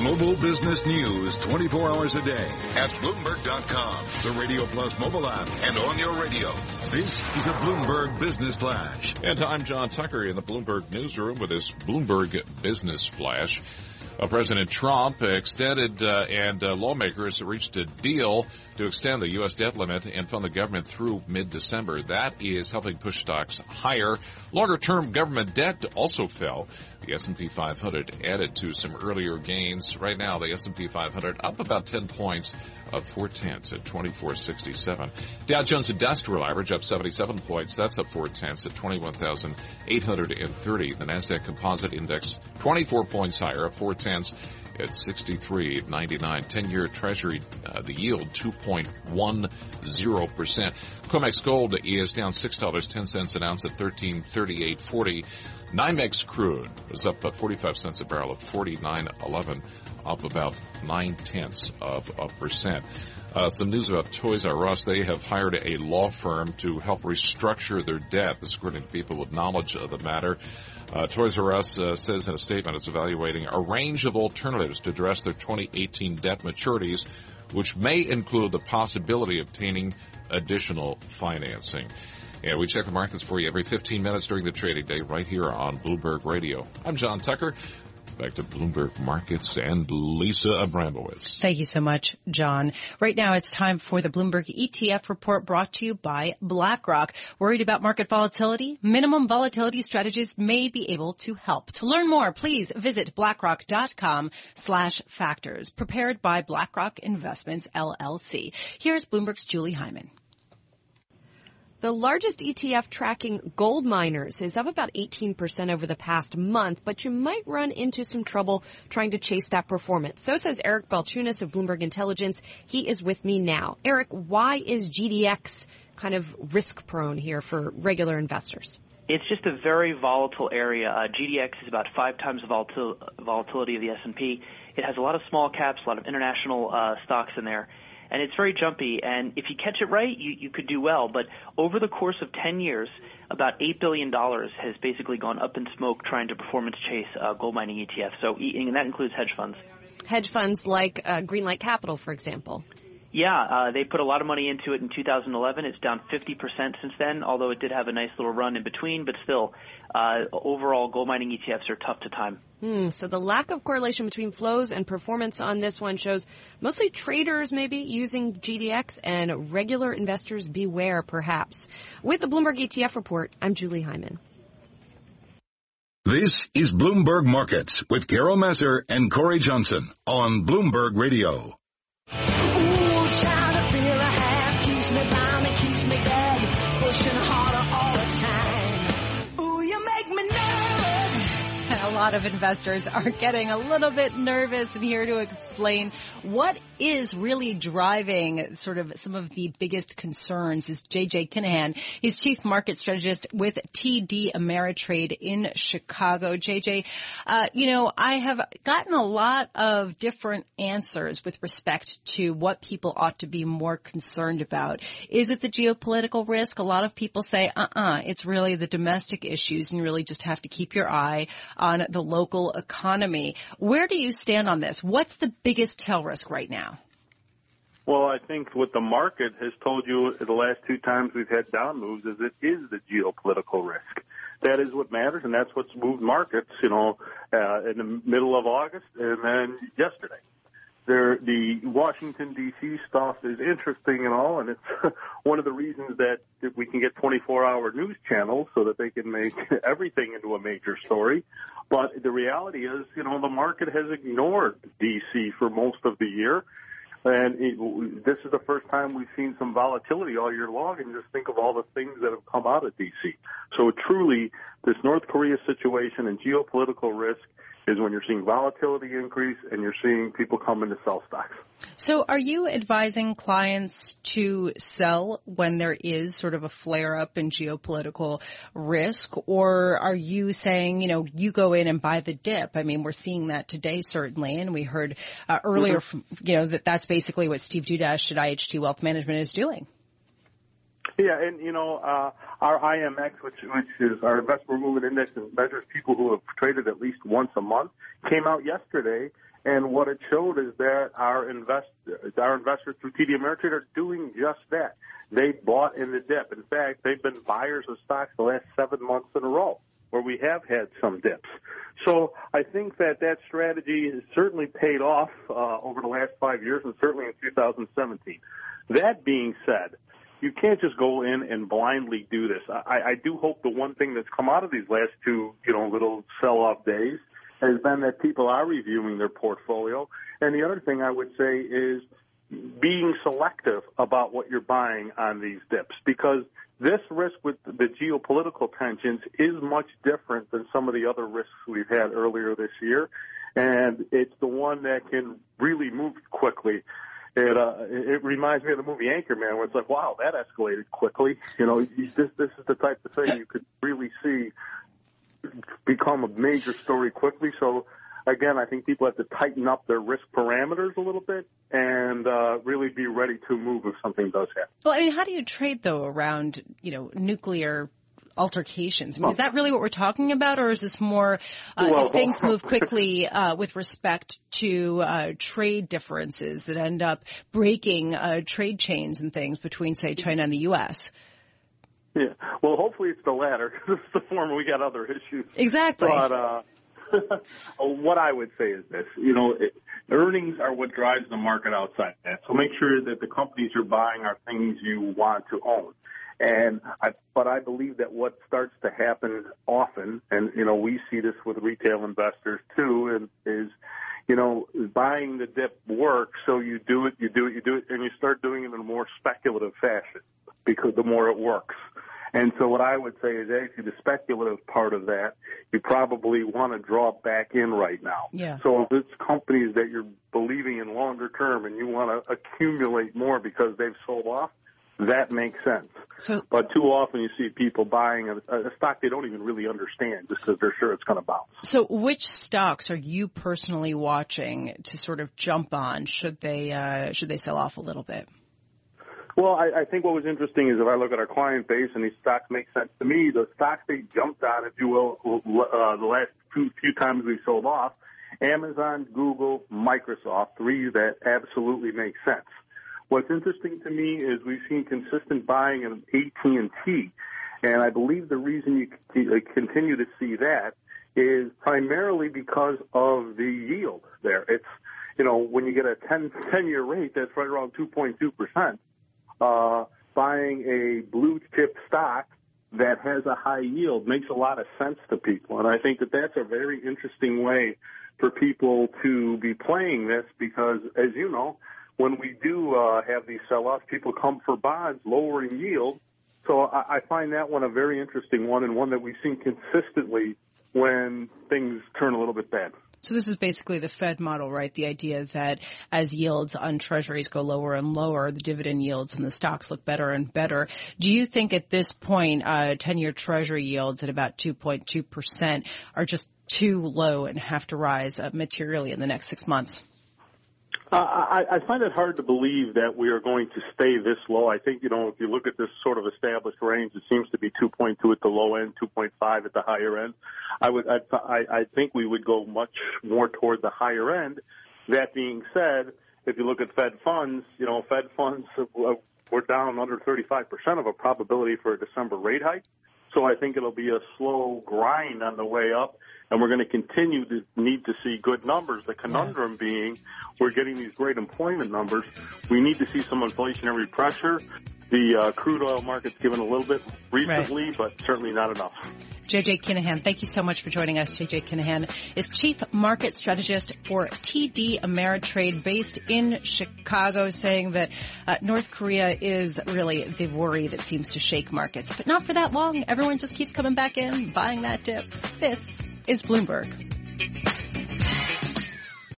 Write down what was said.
Global business news 24 hours a day at Bloomberg.com, the Radio Plus mobile app, and on your radio. This is a Bloomberg Business Flash. And I'm John Tucker in the Bloomberg newsroom with this Bloomberg Business Flash. Uh, President Trump extended uh, and uh, lawmakers reached a deal to extend the U.S. debt limit and fund the government through mid-December. That is helping push stocks higher. Longer-term government debt also fell. The S&P 500 added to some earlier gains. Right now, the S&P 500 up about 10 points, of four tenths at 2467. Dow Jones Industrial Average up 77 points. That's up four tenths at 21,830. The Nasdaq Composite Index 24 points higher, up four tenths at 63.99. 10-year Treasury, uh, the yield 2.10%. COMEX Gold is down $6.10 an ounce at 1338.40. NYMEX crude was up 45 cents a barrel at 49.11, up about nine tenths of a percent. Uh, some news about Toys R Us. They have hired a law firm to help restructure their debt. This according to people with knowledge of the matter. Uh, Toys R Us uh, says in a statement it's evaluating a range of alternatives to address their 2018 debt maturities, which may include the possibility of obtaining additional financing. And we check the markets for you every 15 minutes during the trading day right here on Bloomberg Radio. I'm John Tucker. Back to Bloomberg Markets and Lisa Abramowitz. Thank you so much, John. Right now it's time for the Bloomberg ETF report brought to you by BlackRock. Worried about market volatility? Minimum volatility strategies may be able to help. To learn more, please visit blackrock.com slash factors. Prepared by BlackRock Investments LLC. Here's Bloomberg's Julie Hyman. The largest ETF tracking gold miners is up about 18% over the past month, but you might run into some trouble trying to chase that performance. So says Eric Balchunas of Bloomberg Intelligence. He is with me now. Eric, why is GDX kind of risk prone here for regular investors? It's just a very volatile area. Uh, GDX is about five times the volatil- volatility of the S&P. It has a lot of small caps, a lot of international uh, stocks in there and it's very jumpy. And if you catch it right, you, you could do well. But over the course of 10 years, about $8 billion has basically gone up in smoke trying to performance chase uh, gold mining ETFs. So, and that includes hedge funds. Hedge funds like uh, Greenlight Capital, for example. Yeah, uh, they put a lot of money into it in 2011. It's down 50% since then, although it did have a nice little run in between. But still, uh, overall, gold mining ETFs are tough to time. Hmm, so the lack of correlation between flows and performance on this one shows mostly traders maybe using GDX and regular investors beware, perhaps. With the Bloomberg ETF report, I'm Julie Hyman. This is Bloomberg Markets with Carol Massar and Cory Johnson on Bloomberg Radio. Lot of investors are getting a little bit nervous and here to explain what is really driving sort of some of the biggest concerns is JJ Kinahan. He's chief market strategist with TD Ameritrade in Chicago. JJ, uh, you know, I have gotten a lot of different answers with respect to what people ought to be more concerned about. Is it the geopolitical risk? A lot of people say, uh-uh, it's really the domestic issues and you really just have to keep your eye on the local economy. Where do you stand on this? What's the biggest tail risk right now? Well, I think what the market has told you the last two times we've had down moves is it is the geopolitical risk. That is what matters, and that's what's moved markets, you know, uh, in the middle of August and then yesterday there, the Washington D.C. stuff is interesting and all, and it's one of the reasons that we can get 24-hour news channels so that they can make everything into a major story. But the reality is, you know, the market has ignored D.C. for most of the year. And it, this is the first time we've seen some volatility all year long, and just think of all the things that have come out of D.C. So truly, this North Korea situation and geopolitical risk is when you're seeing volatility increase and you're seeing people come in to sell stocks. So are you advising clients to sell when there is sort of a flare up in geopolitical risk or are you saying, you know, you go in and buy the dip? I mean, we're seeing that today certainly and we heard uh, earlier mm-hmm. from, you know, that that's basically what Steve Dudash at IHT Wealth Management is doing. Yeah, and you know, uh, our IMX, which which is our investment movement index and measures people who have traded at least once a month, came out yesterday, and what it showed is that our invest our investors through TD Ameritrade are doing just that. They bought in the dip. In fact, they've been buyers of stocks the last seven months in a row, where we have had some dips. So I think that that strategy has certainly paid off uh, over the last five years, and certainly in 2017. That being said you can't just go in and blindly do this. I, I do hope the one thing that's come out of these last two, you know, little sell-off days has been that people are reviewing their portfolio. And the other thing I would say is being selective about what you're buying on these dips because this risk with the geopolitical tensions is much different than some of the other risks we've had earlier this year. And it's the one that can really move quickly it uh, it reminds me of the movie Anchorman, where it's like, wow, that escalated quickly. You know, this this is the type of thing you could really see become a major story quickly. So again, I think people have to tighten up their risk parameters a little bit and uh, really be ready to move if something does happen. Well, I mean, how do you trade though around you know nuclear altercations. I mean, is that really what we're talking about, or is this more uh, well, if things move quickly uh, with respect to uh, trade differences that end up breaking uh, trade chains and things between, say, China and the U.S.? Yeah. Well, hopefully it's the latter. it's the former. We got other issues. Exactly. But uh, what I would say is this: you know, it, earnings are what drives the market outside that. So make sure that the companies you're buying are things you want to own. And I, but I believe that what starts to happen often, and you know, we see this with retail investors too, and is, you know, buying the dip works. So you do it, you do it, you do it, and you start doing it in a more speculative fashion because the more it works. And so what I would say is actually the speculative part of that, you probably want to draw back in right now. Yeah. So if it's companies that you're believing in longer term and you want to accumulate more because they've sold off, that makes sense. So, but too often you see people buying a, a stock they don't even really understand just because they're sure it's going to bounce. So, which stocks are you personally watching to sort of jump on? Should they uh, should they sell off a little bit? Well, I, I think what was interesting is if I look at our client base and these stocks make sense to me, the stocks they jumped on, if you will, uh, the last few, few times we sold off, Amazon, Google, Microsoft, three that absolutely make sense. What's interesting to me is we've seen consistent buying of AT&T, and I believe the reason you uh, continue to see that is primarily because of the yield there. It's, you know, when you get a 10, 10 year rate that's right around 2.2%, uh, buying a blue chip stock that has a high yield makes a lot of sense to people. And I think that that's a very interesting way for people to be playing this because, as you know, when we do uh, have these sell-offs, people come for bonds, lowering yield. So I, I find that one a very interesting one and one that we've seen consistently when things turn a little bit bad. So this is basically the Fed model, right? The idea that as yields on treasuries go lower and lower, the dividend yields and the stocks look better and better. Do you think at this point, uh, 10-year treasury yields at about 2.2% are just too low and have to rise uh, materially in the next six months? Uh, I, I find it hard to believe that we are going to stay this low. I think, you know, if you look at this sort of established range, it seems to be 2.2 at the low end, 2.5 at the higher end. I would, I, I think we would go much more toward the higher end. That being said, if you look at Fed funds, you know, Fed funds were down under 35% of a probability for a December rate hike. So I think it'll be a slow grind on the way up and we're going to continue to need to see good numbers. The conundrum being we're getting these great employment numbers. We need to see some inflationary pressure. The uh, crude oil market's given a little bit recently, right. but certainly not enough. JJ Kinahan, thank you so much for joining us. JJ Kinahan is Chief Market Strategist for TD Ameritrade based in Chicago, saying that uh, North Korea is really the worry that seems to shake markets, but not for that long. Everyone just keeps coming back in, buying that dip. This is Bloomberg.